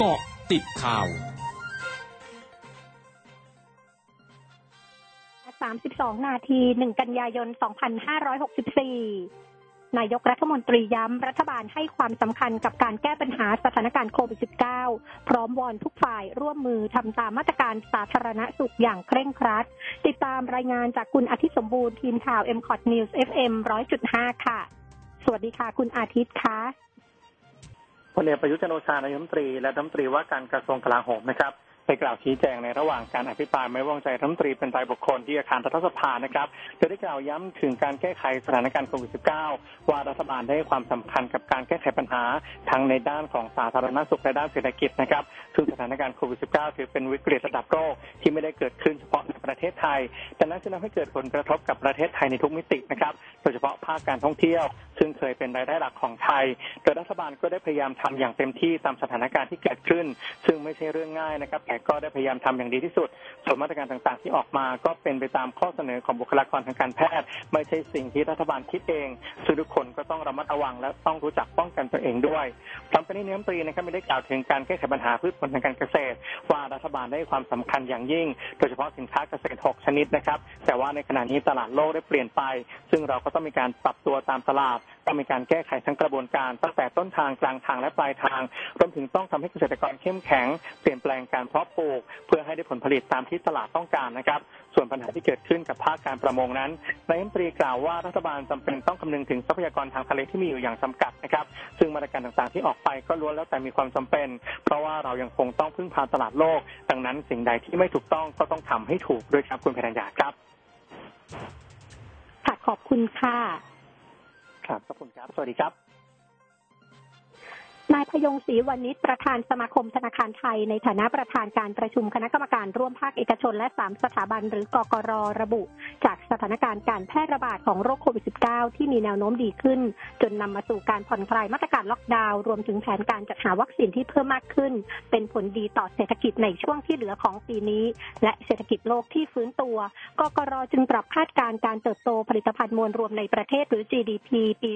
เกาะติดข่าว 32 นาที 1 กันยายน 2564 นายกรัฐมนตรีย้ำ รัฐบาลให้ความสำคัญกับการแก้ปัญหาสถานการณ์โควิด -19 พร้อมวอนทุกฝ่ายร่วมมือทำตามมาตรการสาธารณสุขอย่างเคร่งครัด ติดตามรายงานจากคุณอาทิตย์สมบูรณ์ทีมข่าว m c o t News FM 100.5 ค่ะ สวัสดีค่ะ คุณอาทิตย์ค่ะ พลเอกประยุทธ์จันโอชานายมนตรี และรัฐมนตรีว่าการกระทรวงกลาโหมนะครับไปกล่าวชี้แจงในระหว่างการอภิปรายไม่วางใจรัฐมนตรีเป็นรายบุคคลที่อาคารรัฐสภานะครับโดยได้กล่าวย้ำถึงการแก้ไขสถานการณ์โควิด -19 ว่ารัฐบาลได้ให้ความสำคัญกับการแก้ไขปัญหาทั้งในด้านของสาธารณสุขและด้านเศรษฐกิจนะครับซึ่งสถานการณ์โควิด -19 ถือเป็นวิกฤตระดับโลกที่ไม่ได้เกิดขึ้นเฉพาะในประเทศไทย แต่นั้นจะทำให้เกิดผลกระทบกับประเทศไทยในทุกมิตินะครับ โดยเฉพาะภาคการท่องเที่ยวซึ่งเคยเป็นรายได้หลักของไทย โดยรัฐบาลก็ได้พยายามทำอย่างเต็มที่ตามสถานการณ์ที่เกิดขึ้น ซึ่งไม่ใช่เรื่องง่ายนะครับ แต่ก็ได้พยายามทำอย่างดีที่สุด ส่วนมาตรการต่างๆที่ออกมาก็เป็นไปตามข้อเสนอของบุคลากรทางการแพทย์ ไม่ใช่สิ่งที่รัฐบาลคิดเองซึ่งทุกคนก็ต้องระมัดระวัง และต้องรู้จักป้องกันตัวเองด้วยพร้อมกันนี้เนื้อมตรีนะครับไม่ได้กล่าวถึงการแก้ไขปัญหาพืชผลทางการเกษตร ว่ารัฐบาลได้ความสำคัญอย่างยิ่ง โดยเฉพาะสินค้าเกษตร 6 ชนิดนะครับ แต่ว่าในขณะนี้ตลาดโลกได้เปลี่ยนไป ซึ่งเราก็ต้องมีการปรับตัวตามตลาดต้องมีการแก้ไขทั้งกระบวนการตั้งแต่ต้นทางกลางทางและปลายทางรวมถึงต้องทำให้เกษตรกรเข้มแข็ง เปลี่ยนแปลงการเพาะปลูก เพื่อให้ได้ผลผลิตตามที่ตลาดต้องการนะครับ ส่วนปัญหาที่เกิดขึ้นกับภาคการประมงนั้นนายมนตรีกล่าวว่ารัฐบาลจำเป็นต้องคำนึงถึงทรัพยากรทางทะเลที่มีอยู่อย่างจำกัดนะครับ ซึ่งมาตรการต่างๆ ที่ออกไปก็ล้วนแล้วแต่มีความจำเป็น เพราะว่าเรายังคงต้องพึ่งพาตลาดโลก ดังนั้นสิ่งใดที่ไม่ถูกต้องก็ต้องทำให้ถูกด้วยครับคุณเพญญาครับค่ะขอบคุณค่ะ ครับขอบคุณครับ สวัสดีครับ นายพยงศรีวณิชประธานสมาคมธนาคารไทย ในฐานะประธานการประชุมคณะกรรมการร่วมภาคเอกชน และ 3 สถาบันหรือกกรระบุ จากสถานการณ์การแพร่ระบาดของโรคโควิด -19 ที่มีแนวโน้มดีขึ้น จนนำมาสู่การผ่อนคลายมาตรการล็อกดาวน์รวมถึงแผนการจัดหาวัคซีนที่เพิ่มมากขึ้น เป็นผลดีต่อเศรษฐกิจในช่วงที่เหลือของปีนี้ และเศรษฐกิจโลกที่ฟื้นตัว กกรจึงปรับคาดการณ์การเติบโตผลิตภัณฑ์มวลรวมในประเทศหรือ GDP ปี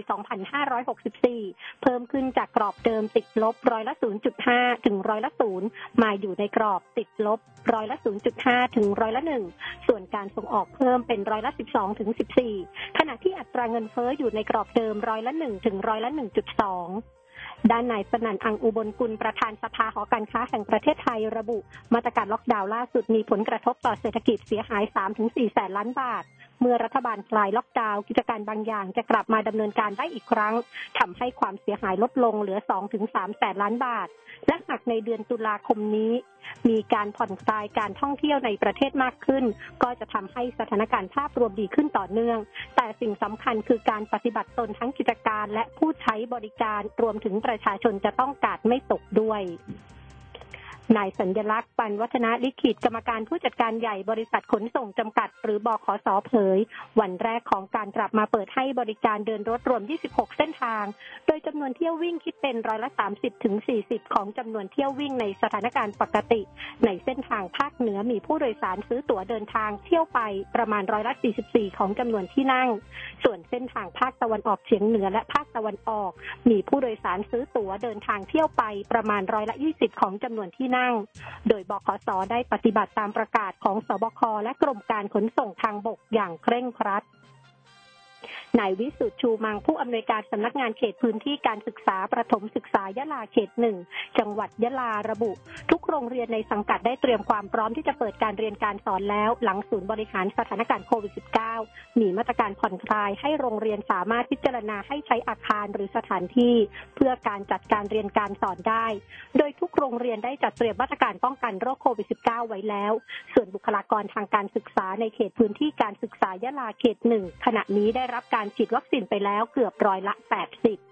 2564 เพิ่มขึ้นจากกรอบเดิมติดลบร้อยละ 0.5 ถึงร้อยละ 0 มาอยู่ในกรอบติดลบร้อยละ 0.5 ถึงร้อยละ 1 ส่วนการส่งออกเพิ่มเป็นร้อยละ 12 ถึง 14 ขณะที่อัตราเงินเฟ้ออยู่ในกรอบเดิมร้อยละ 1 ถึงร้อยละ 1.2ด้านนายสนั่นอังอุบลกุลประธานสภาหอการค้าแห่งประเทศไทยระบุ มาตรการล็อกดาวน์ล่าสุดมีผลกระทบต่อเศรษฐกิจเสียหาย 3-4 แสนล้านบาท เมื่อรัฐบาลคลายล็อกดาวน์กิจการบางอย่างจะกลับมาดำเนินการได้อีกครั้งทำให้ความเสียหายลดลงเหลือ 2-3 แสนล้านบาท และหากในเดือนตุลาคมนี้ มีการผ่อนคลายการท่องเที่ยวในประเทศมากขึ้น ก็จะทำให้สถานการณ์ภาพรวมดีขึ้นต่อเนื่อง แต่สิ่งสำคัญคือการปฏิบัติตนทั้งกิจการและผู้ใช้บริการรวมถึงประชาชนจะต้องกาดไม่ตกด้วย นายสัญลักษณ์ปันวัฒนาลิขิตกรรมการผู้จัดการใหญ่บริษัทขนส่งจำกัด หรือบขอสเผย วันแรกของการกลับมาเปิดให้บริการเดินรถรวม 26 เส้นทาง โดยจำนวนเที่ยววิ่งคิดเป็นร้อยละ 30 ถึง 40 ของจำนวนเที่ยววิ่งในสถานการณ์ปกติ ในเส้นทางภาคเหนือมีผู้โดยสารซื้อตั๋วเดินทางเที่ยวไปประมาณร้อยละ 44 ของจำนวนที่นั่ง ส่วนเส้นทางภาคตะวันออกเฉียงเหนือและภาคตะวันออก มีผู้โดยสารซื้อตั๋วเดินทางเที่ยวไปประมาณร้อยละ 20 ของจำนวนที่นั่งโดยบขสได้ปฏิบัติตามประกาศของสบคและกรมการขนส่งทางบกอย่างเคร่งครัดนายวิสุทธ์ชูมังผู้อำนวยการสำนักงานเขตพื้นที่การศึกษาประถมศึกษายะลาเขตหนึ่งจังหวัดยะลาระบุ ทุกโรงเรียนในสังกัดได้เตรียมความพร้อมที่จะเปิดการเรียนการสอนแล้ว หลังศูนย์บริหารสถานการณ์โควิด -19 มีมาตรการผ่อนคลายให้โรงเรียนสามารถพิจารณาให้ใช้อาคารหรือสถานที่ เพื่อการจัดการเรียนการสอนได้ โดยทุกโรงเรียนได้จัดเตรียมมาตรการป้องกันโรคโควิด -19 ไว้แล้ว ส่วนบุคลากรทางการศึกษาในเขตพื้นที่การศึกษายะลาเขตหนึ่งขณะนี้ได้รับการฉีดวัคซีนไปแล้วเกือบร้อยละ 80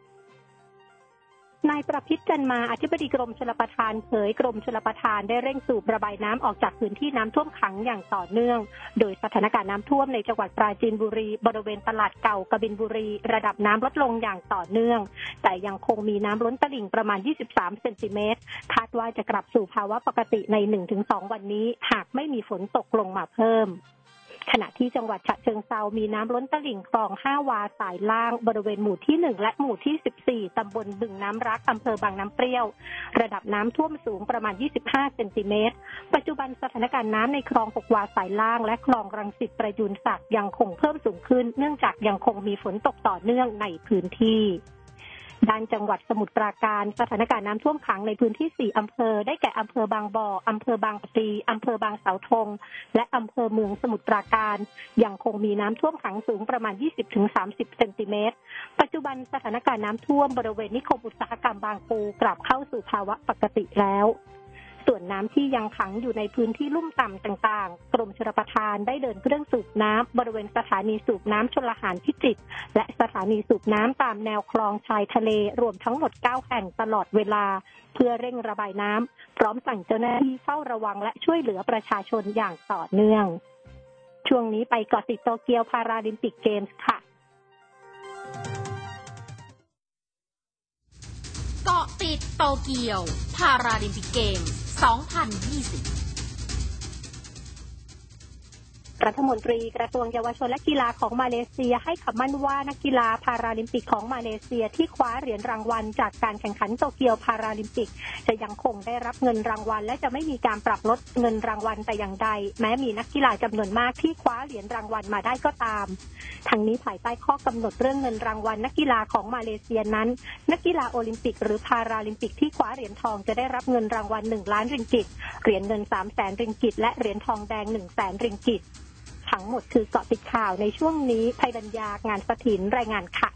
นายประพิษจันมาอธิบดีกรมชลประทานเผยกรมชลประทานได้เร่งสูบระบายน้ำออกจากพื้นที่น้ำท่วมขังอย่างต่อเนื่อง โดยสถานการณ์น้ำท่วมในจังหวัดปราจีนบุรี บริเวณตลาดเก่ากบินบุรี ระดับน้ำลดลงอย่างต่อเนื่อง แต่ยังคงมีน้ำล้นตลิ่งประมาณ 23 เซนติเมตรคาดว่าจะกลับสู่ภาวะปกติใน 1-2 วันนี้ หากไม่มีฝนตกลงมาเพิ่ม ขณะที่จังหวัดฉะเชิงเซามีน้ำล้นตลิ่งคลองห้าวาสายล่างบริเวณหมู่ที่หนึ่งและหมู่ที่สิบสี่ตำบลบึงน้ำรักอำเภอบางน้ำเปรี้ยว ระดับน้ำท่วมสูงประมาณ 25 เซนติเมตร ปัจจุบันสถานการณ์น้ำในคลองหกวาสายล่าง และคลองรังสิตประยุนศักดิ์ยังคงเพิ่มสูงขึ้น เนื่องจากยังคงมีฝนตกต่อเนื่องในพื้นที่ ด้านจังหวัดสมุทรปราการสถานการณ์น้ำท่วมขังในพื้นที่ 4 อำเภอ ได้แก่อำเภอบางบ่ออำเภอบางปะตีอำเภอบางเสาธง และอำเภอเมืองสมุทรปราการ ยังคงมีน้ำท่วมขังสูงประมาณ 20-30 เซนติเมตร ปัจจุบันสถานการณ์น้ำท่วมบริเวณนิคมอุตสาหกรรมบางปูกลับเข้าสู่ภาวะปกติแล้ว ส่วนน้ำที่ยังขังอยู่ในพื้นที่ลุ่มต่ำต่างๆ กรมชลประทานได้เดินเครื่องสูบน้ำบริเวณสถานีสูบน้ำชลหานพิจิตรและสถานีสูบน้ำตามแนวคลองชายทะเลรวมทั้งหมด 9 แห่งตลอดเวลา เพื่อเร่งระบายน้ำพร้อมสั่งเจ้าหน้าที่เฝ้าระวังและช่วยเหลือประชาชนอย่างต่อเนื่อง ช่วงนี้ไปเกาะติดโตเกียวพาราลิมปิกเกมส์ค่ะเกาะติดโตเกียว พาราลิมปิกเกม 2020 รัฐมนตรีกระทรวงเยาวชนและกีฬาของมาเลเซีย ให้คำมั่นว่านักกีฬาพาราลิมปิกของมาเลเซียที่คว้าเหรียญรางวัล จากการแข่งขันโตเกียวพาราลิมปิก จะยังคงได้รับเงินรางวัล และจะไม่มีการปรับลดเงินรางวัลแต่อย่างใด แม้มีนักกีฬาจำนวนมากที่คว้าเหรียญรางวัลมาได้ก็ตามทั้งนี้ภายใต้ข้อกำหนดเรื่องเงินรางวัล นักกีฬาของมาเลเซียนั้น นักกีฬาโอลิมปิก หรือพาราลิมปิกที่คว้าเหรียญทองจะได้รับเงินรางวัล1ล้านริงกิตเหรียญเงิน3แสนริงกิตและเหรียญทองแดง1แสนริงกิต ทั้งหมดคือเกาะติดข่าวในช่วงนี้ภัยบัญญางานสถินรายงานค่ะ